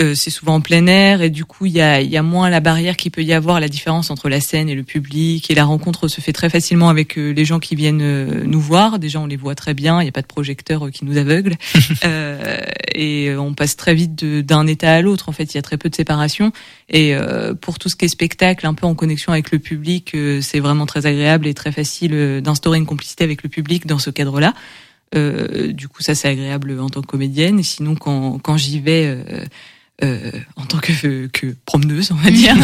euh, c'est souvent en plein air et du coup il y a, il y a moins la barrière qu'il peut y avoir, la différence entre la scène et le public et la rencontre se fait très facilement avec euh, les gens qui viennent euh, nous voir. Déjà on les voit très bien, il n'y a pas de projecteur euh, qui nous aveugle Euh, et on passe très vite d'un état à l'autre. En fait il y a très peu de séparation et euh, pour tout ce qui est spectacle, un peu en connexion avec le public, euh, c'est vraiment très agréable et très facile d'instaurer une complicité avec le public dans ce cadre-là. Euh, du coup, ça c'est agréable en tant que comédienne. Et sinon, quand, quand j'y vais euh, euh, en tant que, que promeneuse, on va dire,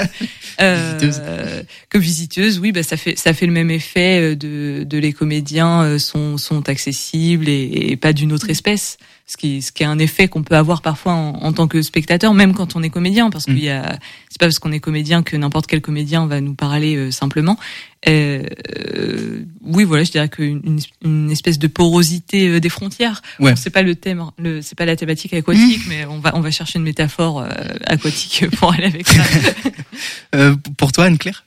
euh, que visiteuse, oui, bah ça fait ça fait le même effet euh, de, de les comédiens euh, sont sont accessibles et, et pas d'une autre espèce. Ce qui ce qui est un effet qu'on peut avoir parfois en, en tant que spectateur, même quand on est comédien, parce qu'il y a c'est pas parce qu'on est comédien que n'importe quel comédien va nous parler euh, simplement. Euh, euh, oui, voilà, je dirais qu'une une, une espèce de porosité euh, des frontières. Ouais. Bon, c'est pas le thème, le, c'est pas la thématique aquatique, mais on va on va chercher une métaphore euh, aquatique pour aller avec ça. Euh, pour toi, Anne-Claire?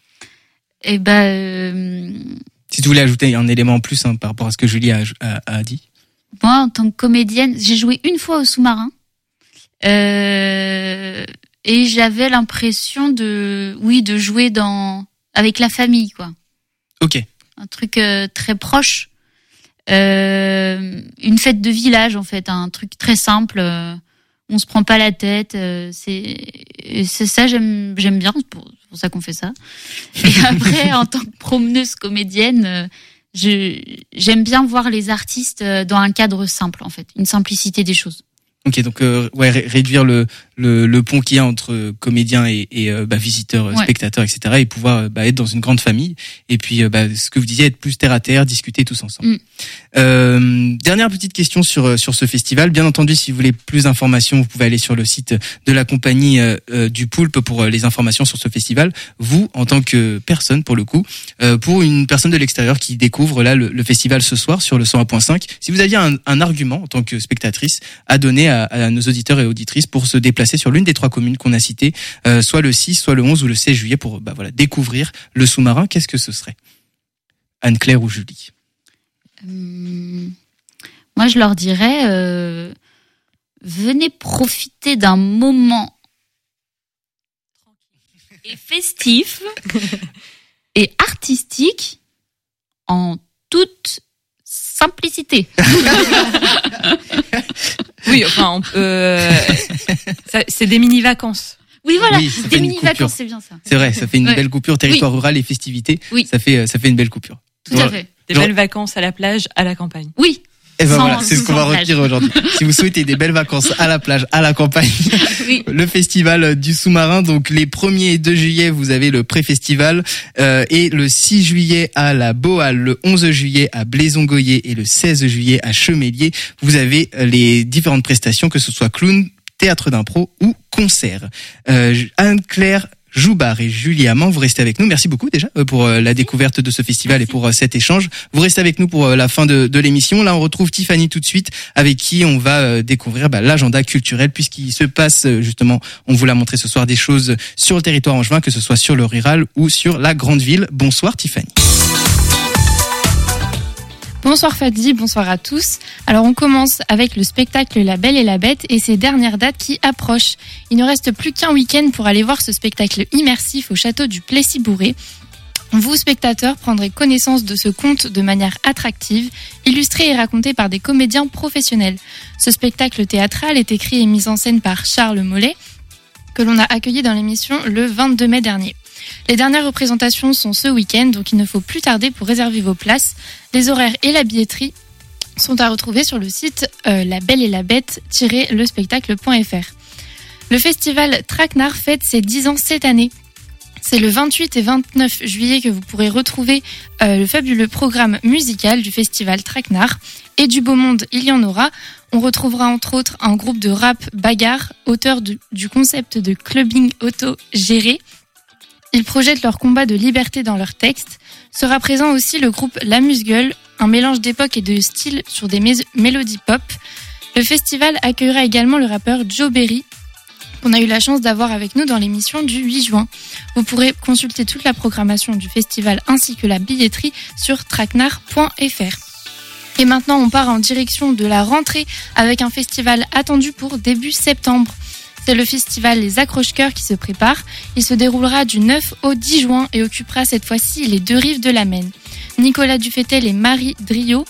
Et ben, euh, Si tu voulais ajouter un élément en plus hein, par rapport à ce que Julie a, a- a dit. Moi, en tant que comédienne, j'ai joué une fois au sous-marin. Euh, et j'avais l'impression de, oui, de jouer dans, avec la famille, quoi. Ok. Un truc euh, très proche. Euh, une fête de village, en fait, un truc très simple. on se prend pas la tête. c'est, ça, j'aime, j'aime bien. C'est pour, pour ça qu'on fait ça. Et après, en tant que promeneuse comédienne, j'aime bien voir les artistes euh, dans un cadre simple, en fait, une simplicité des choses. Ok, donc euh, ouais, ré- réduire le, le, le pont qu'il y a entre comédiens et, et euh, bah, visiteurs, euh, Ouais. spectateurs, etc. Et pouvoir euh, bah, être dans une grande famille. Et puis, bah, ce que vous disiez, être plus terre à terre, discuter tous ensemble. Mm. Euh, dernière petite question sur sur ce festival. Bien entendu, si vous voulez plus d'informations, vous pouvez aller sur le site de la compagnie euh, du Poulpe pour les informations sur ce festival. Vous, en tant que personne, pour le coup, euh, pour une personne de l'extérieur qui découvre là le, le festival ce soir sur le 101.5, si vous aviez un, un argument en tant que spectatrice à donner à, à nos auditeurs et auditrices pour se déplacer sur l'une des trois communes qu'on a citées, euh, soit le 6, soit le 11 ou le 16 juillet pour bah, voilà découvrir le sous-marin, qu'est-ce que ce serait? Anne-Claire ou Julie? Hum, moi, je leur dirais, euh, venez profiter d'un moment et festif et artistique en toute simplicité. Oui, enfin, on peut, euh, c'est des mini vacances. Oui, voilà, Oui, des une mini-vacances, coupure. c'est bien ça. C'est vrai, ça fait une Ouais. belle coupure territoire rural et festivités. Oui. Ça fait euh, ça fait une belle coupure. Tout à fait. Des Genre- belles vacances à la plage, à la campagne. Oui. Et ben Sans- voilà, c'est ce qu'on va retenir aujourd'hui. si vous souhaitez des belles vacances à la plage, à la campagne, le festival du sous-marin. Donc les 1er et 2 juillet, vous avez le pré-festival euh, et le 6 juillet à la Boal, le 11 juillet à Blaison-Goyer et le 16 juillet à Chemélier. Vous avez euh, les différentes prestations, que ce soit clown, théâtre d'impro ou concert. Euh, Anne-Claire Joubard et Julie Amand, vous restez avec nous. Merci beaucoup déjà euh, pour euh, la découverte de ce festival et pour euh, cet échange. Vous restez avec nous pour la fin de, de l'émission. Là, on retrouve Tiffany tout de suite, avec qui on va découvrir bah, l'agenda culturel, puisqu'il se passe justement, on vous l'a montré ce soir, des choses sur le territoire angevin, que ce soit sur le rural ou sur la grande ville. Bonsoir Tiffany. Bonsoir Fadi, bonsoir à tous. Alors on commence avec le spectacle La Belle et la Bête et ses dernières dates qui approchent. Il ne reste plus qu'un week-end pour aller voir ce spectacle immersif au château du Plessis-Bourré. Vous, spectateurs, prendrez connaissance de ce conte de manière attractive, illustré et raconté par des comédiens professionnels. Ce spectacle théâtral est écrit et mis en scène par Charles Mollet, que l'on a accueilli dans l'émission le 22 mai dernier. Les dernières représentations sont ce week-end, donc il ne faut plus tarder pour réserver vos places. Les horaires et la billetterie sont à retrouver sur le site euh, la belle et la bête-le spectacle.fr. Le festival Traquenard fête ses 10 ans cette année. C'est le 28 et 29 juillet que vous pourrez retrouver euh, le fabuleux programme musical du festival Traquenard. Et du beau monde, il y en aura. On retrouvera entre autres un groupe de rap bagarre, auteur du, du concept de clubbing auto-géré. Ils projettent leur combat de liberté dans leurs textes. Sera présent aussi le groupe La Musgueule, un mélange d'époque et de style sur des mélodies pop. Le festival accueillera également le rappeur Joe Berry, qu'on a eu la chance d'avoir avec nous dans l'émission du 8 juin. Vous pourrez consulter toute la programmation du festival ainsi que la billetterie sur traquenard.fr. Et maintenant, on part en direction de la rentrée avec un festival attendu pour début septembre. C'est le festival Les Accroche-Cœurs qui se prépare. Il se déroulera du 9 au 10 juin et occupera cette fois-ci les deux rives de la Maine. Nicolas Dufetel et Marie Drio,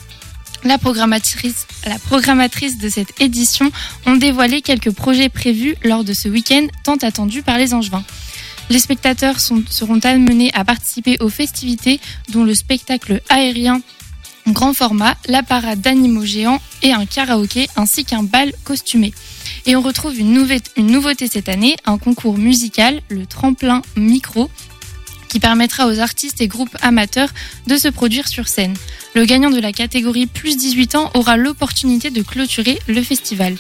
la programmatrice, de cette édition, ont dévoilé quelques projets prévus lors de ce week-end tant attendu par les Angevins. Les spectateurs seront amenés à participer aux festivités, dont le spectacle aérien grand format, la parade d'animaux géants et un karaoké ainsi qu'un bal costumé. Et on retrouve une, nouveauté- cette année, un concours musical, le tremplin micro, qui permettra aux artistes et groupes amateurs de se produire sur scène. Le gagnant de la catégorie plus 18 ans aura l'opportunité de clôturer le festival.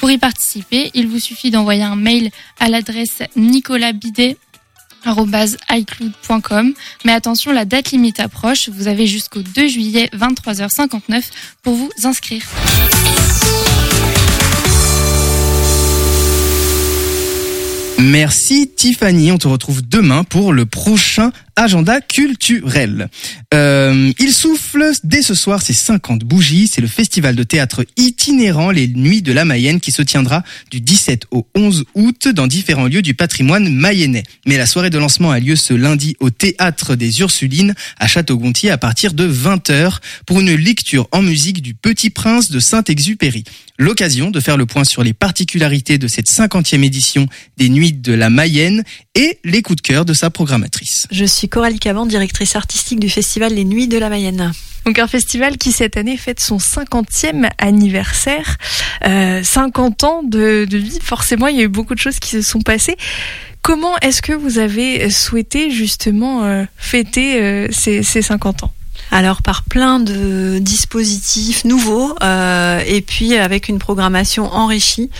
Pour y participer, il vous suffit d'envoyer un mail à l'adresse nicolasbidet.icloud.com. Mais attention, la date limite approche. Vous avez jusqu'au 2 juillet 23h59 pour vous inscrire. Merci Tiffany, on te retrouve demain pour le prochain agenda culturel. Euh, il souffle dès ce soir ses 50 bougies, c'est le festival de théâtre itinérant Les Nuits de la Mayenne qui se tiendra du 17 au 11 août dans différents lieux du patrimoine mayennais. Mais la soirée de lancement a lieu ce lundi au théâtre des Ursulines à Château-Gontier à partir de 20h pour une lecture en musique du Petit Prince de Saint-Exupéry. L'occasion de faire le point sur les particularités de cette 50e édition des Nuits de la Mayenne et les coups de cœur de sa programmatrice. Je suis Coralie Caban, directrice artistique du festival Les Nuits de la Mayenne. Donc un festival qui cette année fête son 50e anniversaire. Euh, 50 ans de, vie, forcément il y a eu beaucoup de choses qui se sont passées. Comment est-ce que vous avez souhaité justement euh, fêter euh, ces, ces 50 ans? Alors par plein de dispositifs nouveaux euh, et puis avec une programmation enrichie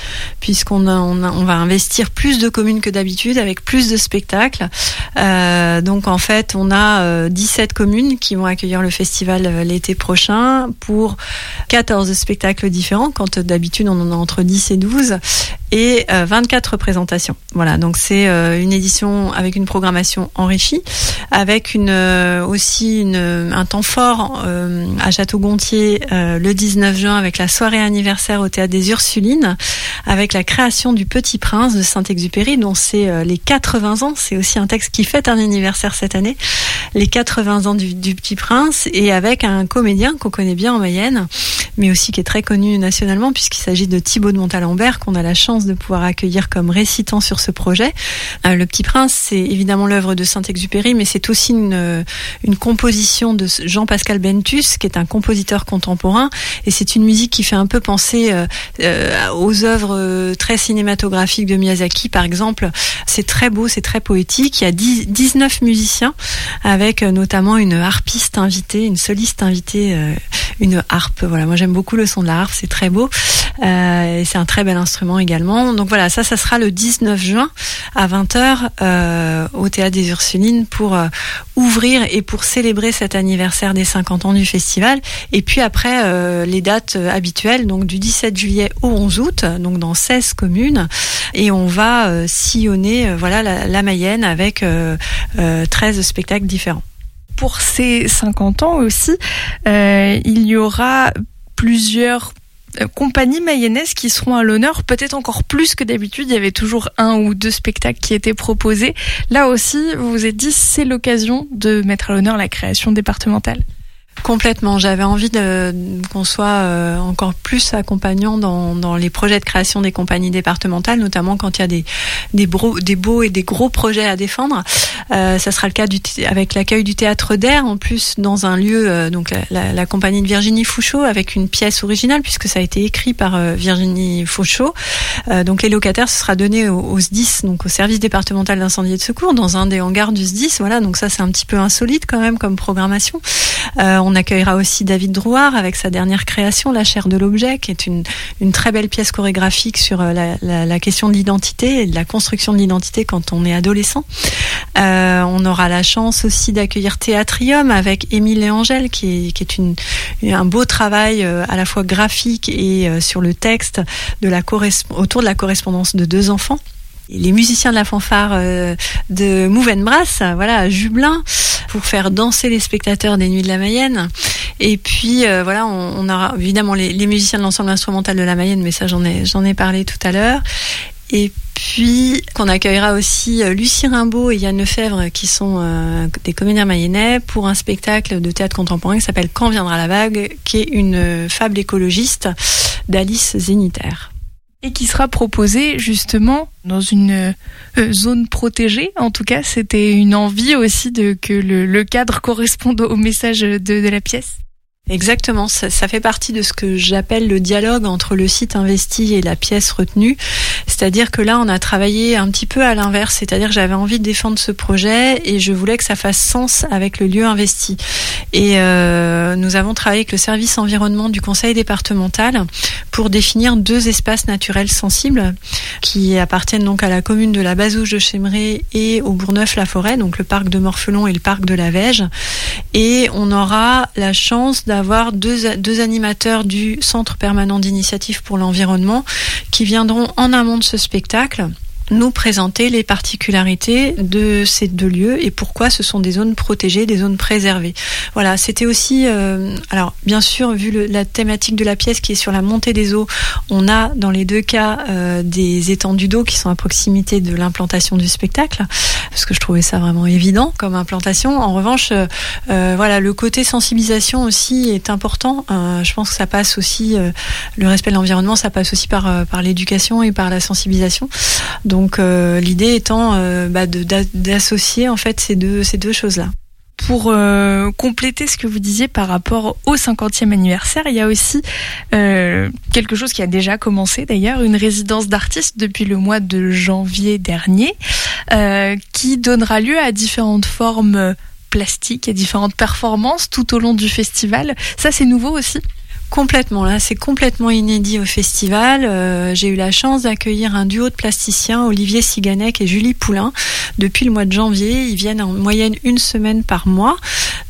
puisqu'on on, on va investir plus de communes que d'habitude avec plus de spectacles. Euh, donc en fait on a euh, 17 communes qui vont accueillir le festival euh, l'été prochain pour 14 spectacles différents quand euh, d'habitude on en a entre 10 et 12 et euh, 24 représentations. Voilà, donc c'est euh, une édition avec une programmation enrichie, avec une euh, aussi une, un temps fort euh, à Château-Gontier euh, le 19 juin avec la soirée anniversaire au théâtre des Ursulines, avec la création du Petit Prince de Saint-Exupéry, dont c'est euh, les 80 ans. C'est aussi un texte qui fête un anniversaire cette année, les 80 ans du, Petit Prince, et avec un comédien qu'on connaît bien en Mayenne, mais aussi qui est très connu nationalement puisqu'il s'agit de Thibaut de Montalembert qu'on a la chance de pouvoir accueillir comme récitant sur ce projet. Le Petit Prince, c'est évidemment l'œuvre de Saint-Exupéry, mais c'est aussi une, une composition de Jean-Pascal Bentus, qui est un compositeur contemporain, et c'est une musique qui fait un peu penser euh, euh, aux œuvres euh, très cinématographiques de Miyazaki, par exemple. C'est très beau, c'est très poétique. Il y a 10 19 musiciens, avec notamment une harpiste invitée, une soliste invitée, une harpe. Voilà, moi j'aime beaucoup le son de la harpe, c'est très beau. Et c'est un très bel instrument également. Donc voilà, ça, ça sera le 19 juin à 20h euh, au Théâtre des Ursulines pour ouvrir et pour célébrer cet anniversaire des 50 ans du festival. Et puis après, euh, les dates euh, habituelles, donc du 17 juillet au 11 août, donc dans 16 communes. Et on va euh, sillonner voilà, la, Mayenne avec euh, euh, 13 spectacles différents. Pour ces 50 ans aussi, il y aura plusieurs compagnies mayennaises qui seront à l'honneur, peut-être encore plus que d'habitude. Il y avait toujours un ou deux spectacles qui étaient proposés. Là aussi, vous vous êtes dit, c'est l'occasion de mettre à l'honneur la création départementale. Complètement. J'avais envie de, qu'on soit euh, encore plus accompagnant dans, les projets de création des compagnies départementales, notamment quand il y a des, beaux et des gros projets à défendre. Euh, ça sera le cas du avec l'accueil du théâtre d'air, en plus dans un lieu, euh, donc la, compagnie de Virginie Fouchot, avec une pièce originale, puisque ça a été écrit par euh, Virginie Fouchot. Donc les locataires, ce sera donné au, au SDIS, donc au service départemental d'incendie et de secours, dans un des hangars du SDIS. Voilà, donc ça c'est un petit peu insolite quand même comme programmation. On accueillera aussi David Drouard avec sa dernière création, La chair de l'objet, qui est une, très belle pièce chorégraphique sur euh, la, question de l'identité et de la construction de l'identité quand on est adolescent. Euh, on aura la chance aussi d'accueillir Théâtrium avec Émile et Angèle, qui est, un beau travail euh, à la fois graphique et sur le texte autour de la correspondance de deux enfants les musiciens de la fanfare euh, de Mouvenbras, voilà, à Jublin, pour faire danser les spectateurs des Nuits de la Mayenne. Et puis euh, voilà, on, aura évidemment les, musiciens de l'ensemble instrumental de la Mayenne, mais ça j'en ai parlé tout à l'heure. Et puis qu'on accueillera aussi euh, Lucie Rimbaud et Yann Lefebvre qui sont euh, des comédiens mayennais pour un spectacle de théâtre contemporain qui s'appelle Quand viendra la vague, qui est une fable écologiste d'Alice Zénitaire. Et qui sera proposé justement dans une euh, zone protégée. En tout cas, c'était une envie aussi de que le, cadre corresponde au message de la pièce. Exactement, ça, fait partie de ce que j'appelle le dialogue entre le site investi et la pièce retenue. C'est-à-dire que là, on a travaillé un petit peu à l'inverse, c'est-à-dire que j'avais envie de défendre ce projet et je voulais que ça fasse sens avec le lieu investi. Et euh, nous avons travaillé avec le service environnement du conseil départemental pour définir deux espaces naturels sensibles qui appartiennent donc à la commune de la Bazouge de Chémeray et au Bourgneuf-la-Forêt, donc le parc de Morfelon et le parc de la Vège. Et on aura la chance d'avoir deux, deux animateurs du Centre permanent d'initiative pour l'environnement qui viendront en amont de ce spectacle nous présenter les particularités de ces deux lieux et pourquoi ce sont des zones protégées, des zones préservées. Voilà, c'était aussi, euh, alors bien sûr, vu le, la thématique de la pièce qui est sur la montée des eaux, on a dans les deux cas euh, des étendues d'eau qui sont à proximité de l'implantation du spectacle, parce que je trouvais ça vraiment évident comme implantation. En revanche, euh, euh, voilà, le côté sensibilisation aussi est important. Euh, je pense que ça passe aussi, euh, le respect de l'environnement, ça passe aussi par, par l'éducation et par la sensibilisation. Donc euh, l'idée étant euh, bah, d'associer en fait ces deux, ces deux choses-là. Pour euh, compléter ce que vous disiez par rapport au 50e anniversaire, il y a aussi quelque chose qui a déjà commencé d'ailleurs, une résidence d'artistes depuis le mois de janvier dernier, qui donnera lieu à différentes formes plastiques et différentes performances tout au long du festival. Ça, c'est nouveau aussi Complètement, là, c'est complètement inédit au festival. Euh, J'ai eu la chance d'accueillir un duo de plasticiens, Olivier Siganec et Julie Poulain, depuis le mois de janvier. Ils viennent en moyenne une semaine par mois.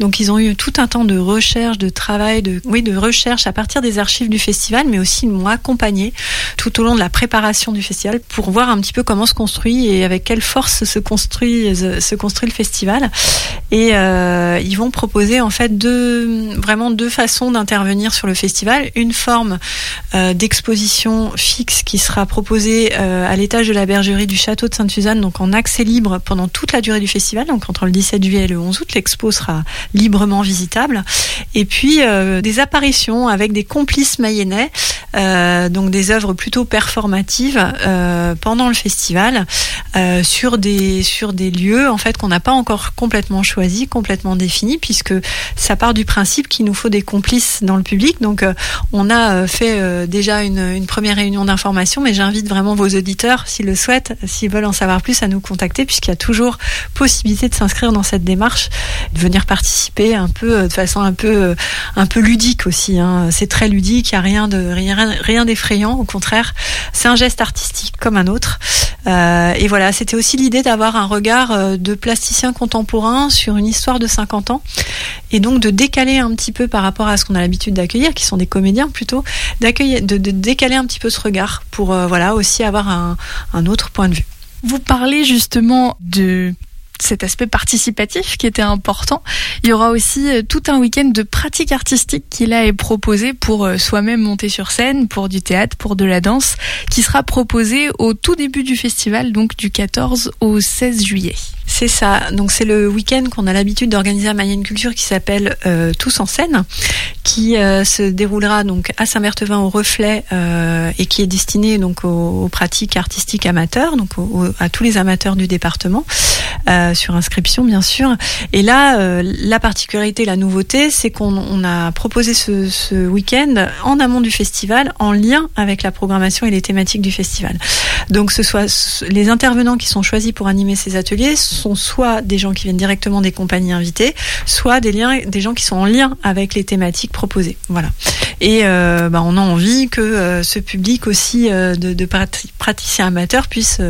Donc, ils ont eu tout un temps de recherche, de travail, de, oui, de recherche à partir des archives du festival, mais aussi ils m'ont accompagné tout au long de la préparation du festival pour voir un petit peu comment se construit et avec quelle force se construit, se construit le festival. Et euh, ils vont proposer en fait deux, vraiment deux façons d'intervenir sur le festival. Une forme euh, d'exposition fixe qui sera proposée euh, à l'étage de la bergerie du château de Sainte-Suzanne, donc en accès libre pendant toute la durée du festival. Donc entre le 17 juillet et le 11 août, l'expo sera librement visitable. Et puis euh, des apparitions avec des complices mayennais, donc des œuvres plutôt performatives pendant le festival sur des sur des lieux en fait qu'on n'a pas encore complètement choisi, complètement définis, puisque ça part du principe qu'il nous faut des complices dans le public. Donc euh, on a euh, fait euh, déjà une, une première réunion d'information, mais j'invite vraiment vos auditeurs, s'ils le souhaitent, s'ils veulent en savoir plus, à nous contacter, puisqu'il y a toujours possibilité de s'inscrire dans cette démarche, de venir participer un peu de façon un peu un peu ludique aussi. Hein. C'est très ludique, il n'y a rien de rien rien d'effrayant, au contraire, c'est un geste artistique comme un autre. Euh, et voilà, c'était aussi l'idée d'avoir un regard euh, de plasticien contemporain sur une histoire de 50 ans et donc de décaler un petit peu par rapport à ce qu'on a l'habitude d'accueillir, qui sont des comédiens plutôt, d'accueillir, de, de décaler un petit peu ce regard pour euh, voilà aussi avoir un, un autre point de vue. Vous parlez justement de cet aspect participatif qui était important. Il y aura aussi euh, tout un week-end de pratique artistique qui là est proposé pour euh, soi-même monter sur scène, pour du théâtre, pour de la danse, qui sera proposé au tout début du festival, donc du 14 au 16 juillet. C'est ça. Donc c'est le week-end qu'on a l'habitude d'organiser à Mayenne Culture qui s'appelle euh, Tous en scène, qui euh, se déroulera donc à Saint-Berthevin au Reflet euh, et qui est destiné donc aux, pratiques artistiques amateurs, donc à tous les amateurs du département, euh, sur inscription bien sûr. Et là, la particularité, la nouveauté, c'est qu'on on a proposé ce, ce week-end en amont du festival, en lien avec la programmation et les thématiques du festival. Donc ce soit les intervenants qui sont choisis pour animer ces ateliers sont soit des gens qui viennent directement des compagnies invitées, soit des liens, des gens qui sont en lien avec les thématiques proposées. Voilà. Et euh, bah, on a envie que euh, ce public aussi euh, de, de prati- praticiens amateurs puisse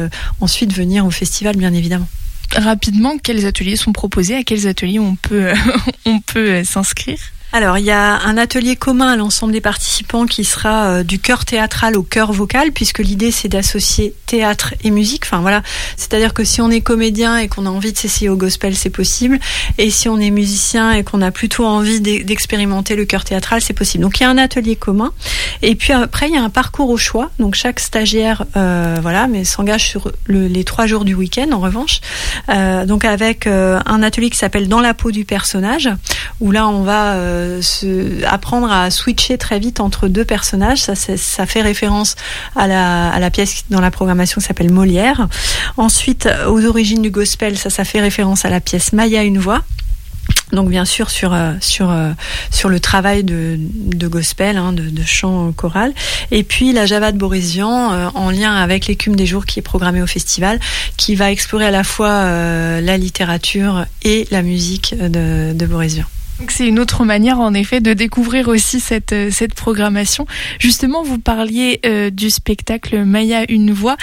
ensuite venir au festival, bien évidemment. Rapidement, quels ateliers sont proposés? À quels ateliers on peut, on peut s'inscrire? Alors, il y a un atelier commun à l'ensemble des participants qui sera euh, du chœur théâtral au chœur vocal, puisque l'idée c'est d'associer théâtre et musique. Enfin voilà, c'est-à-dire que si on est comédien et qu'on a envie de s'essayer au gospel, c'est possible. Et si on est musicien et qu'on a plutôt envie d'e- d'expérimenter le chœur théâtral, c'est possible. Donc il y a un atelier commun. Et puis après, il y a un parcours au choix. Donc chaque stagiaire, euh, voilà, mais s'engage sur le- les trois jours du week-end en revanche. Euh, donc avec euh, un atelier qui s'appelle Dans la peau du personnage, où là on va euh, apprendre à switcher très vite entre deux personnages. Ça, fait référence à la, pièce dans la programmation qui s'appelle Molière. Ensuite, euh, aux origines du gospel, ça, fait référence à la pièce Maya une voix. Donc bien sûr sur euh, le travail de, gospel, hein, de, chant choral, et puis la Java de Borisian euh, en lien avec l'écume des jours qui est programmée au festival, qui va explorer à la fois la littérature et la musique de, de Borisian. C'est une autre manière en effet de découvrir aussi cette, euh, cette programmation. Justement, vous parliez euh, du spectacle Maya une voix.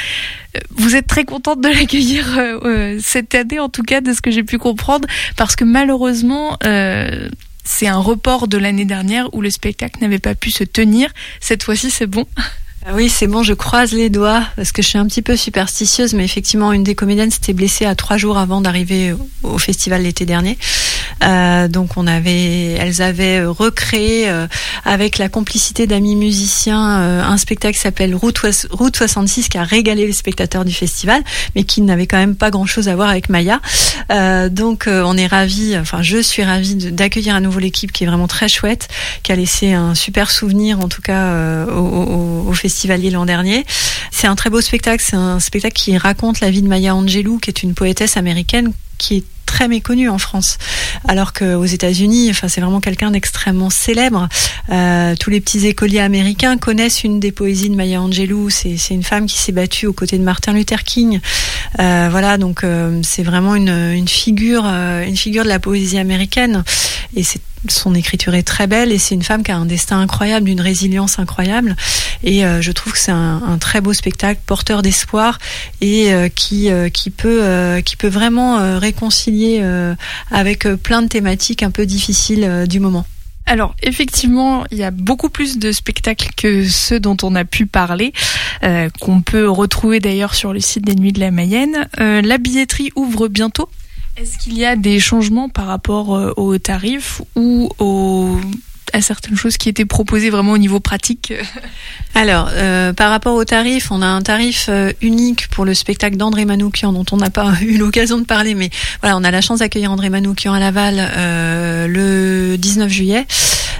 Euh, Vous êtes très contente de l'accueillir euh, cette année, en tout cas de ce que j'ai pu comprendre, parce que malheureusement, euh, c'est un report de l'année dernière où le spectacle n'avait pas pu se tenir. Cette fois-ci, c'est bon. Ah Oui, c'est bon, je croise les doigts parce que je suis un petit peu superstitieuse, mais effectivement, une des comédiennes s'était blessée à trois jours avant d'arriver au- festival l'été dernier. Euh, donc, on avait, elles avaient euh, recréé euh, avec la complicité d'amis musiciens un spectacle qui s'appelle Route, Route 66 qui a régalé les spectateurs du festival, mais qui n'avait quand même pas grand-chose à voir avec Maya. Donc, on est ravis. Enfin, je suis ravie d'accueillir à nouveau l'équipe qui est vraiment très chouette, qui a laissé un super souvenir en tout cas au, au l'an dernier. C'est un très beau spectacle. C'est un spectacle qui raconte la vie de Maya Angelou, qui est une poétesse américaine qui est très méconnue en France, alors qu'aux États-Unis, enfin c'est vraiment quelqu'un d'extrêmement célèbre. Euh, tous les petits écoliers américains connaissent une des poésies de Maya Angelou. C'est une femme qui s'est battue aux côtés de Martin Luther King. Euh, voilà, donc euh, c'est vraiment une, une figure, une figure de la poésie américaine. Et c'est son écriture est très belle et c'est une femme qui a un destin incroyable, d'une résilience incroyable. Et euh, je trouve que c'est un, très beau spectacle, porteur d'espoir et euh, qui euh, qui peut qui peut vraiment réconcilier avec plein de thématiques un peu difficiles du moment. Alors effectivement, il y a beaucoup plus de spectacles que ceux dont on a pu parler, qu'on peut retrouver d'ailleurs sur le site des Nuits de la Mayenne. La billetterie ouvre bientôt. Est-ce qu'il y a des changements par rapport euh, aux tarifs ou aux à certaines choses qui étaient proposées vraiment au niveau pratique Alors, euh, par rapport au tarif, on a un tarif euh, unique pour le spectacle d'André Manoukian, dont on n'a pas eu l'occasion de parler, mais voilà, on a la chance d'accueillir André Manoukian à Laval euh, le 19 juillet.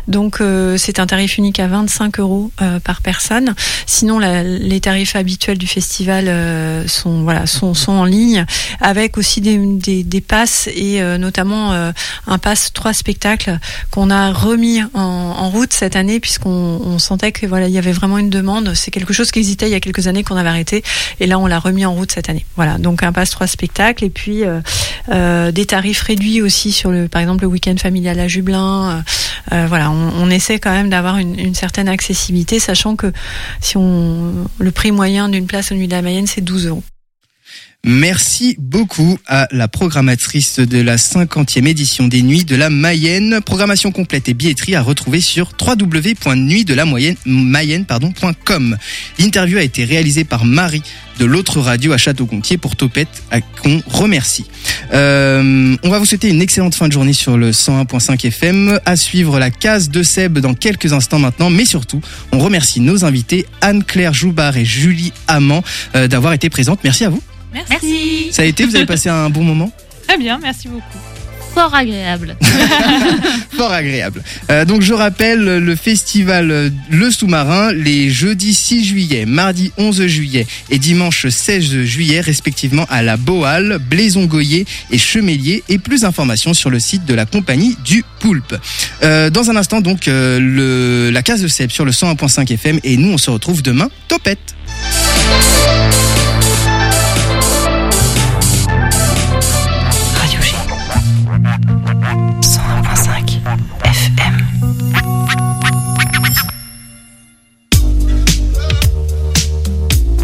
Donc, euh, c'est un tarif unique à 25 euros euh, par personne. Sinon, la- les tarifs habituels du festival euh, sont voilà sont, sont en ligne, avec aussi des, des, des passes et euh, notamment euh, un pass trois spectacles qu'on a remis en, route cette année puisqu'on on sentait que voilà il y avait vraiment une demande. C'est quelque chose qui hésitait il y a quelques années qu'on avait arrêté et là on l'a remis en route cette année. Voilà donc un pass trois spectacles et puis euh, euh, des tarifs réduits aussi sur le par exemple le week-end familial à Jublin. Euh, voilà on, on essaie quand même d'avoir une, une certaine accessibilité sachant que si on le prix moyen d'une place au Nuit de la Mayenne c'est 12 euros. Merci beaucoup à la programmatrice de la 50e édition des Nuits de la Mayenne. Programmation complète et billetterie à retrouver sur www.nuitdelamayenne.com. L'interview a été réalisée par Marie de l'autre radio à Château-Gontier pour Topette, à qu'on remercie. Euh, on va vous souhaiter une excellente fin de journée sur le 101.5 FM. À suivre la case de Seb dans quelques instants maintenant, mais surtout, on remercie nos invités Anne-Claire Joubard et Julie Amand euh, d'avoir été présentes. Merci à vous. Merci. Ça a été, vous avez passé un bon moment Très bien, merci beaucoup. Fort agréable. Fort agréable. Euh, donc je rappelle le festival euh, Le Sous-Marin les jeudis 6 juillet, mardi 11 juillet et dimanche 16 juillet respectivement à la Boal, Blaison-Goyer et Chemélier et plus d'informations sur le site de la compagnie du Poulpe. Euh, dans un instant donc euh, le, la case de Seb sur le 101.5 FM et nous on se retrouve demain. Topette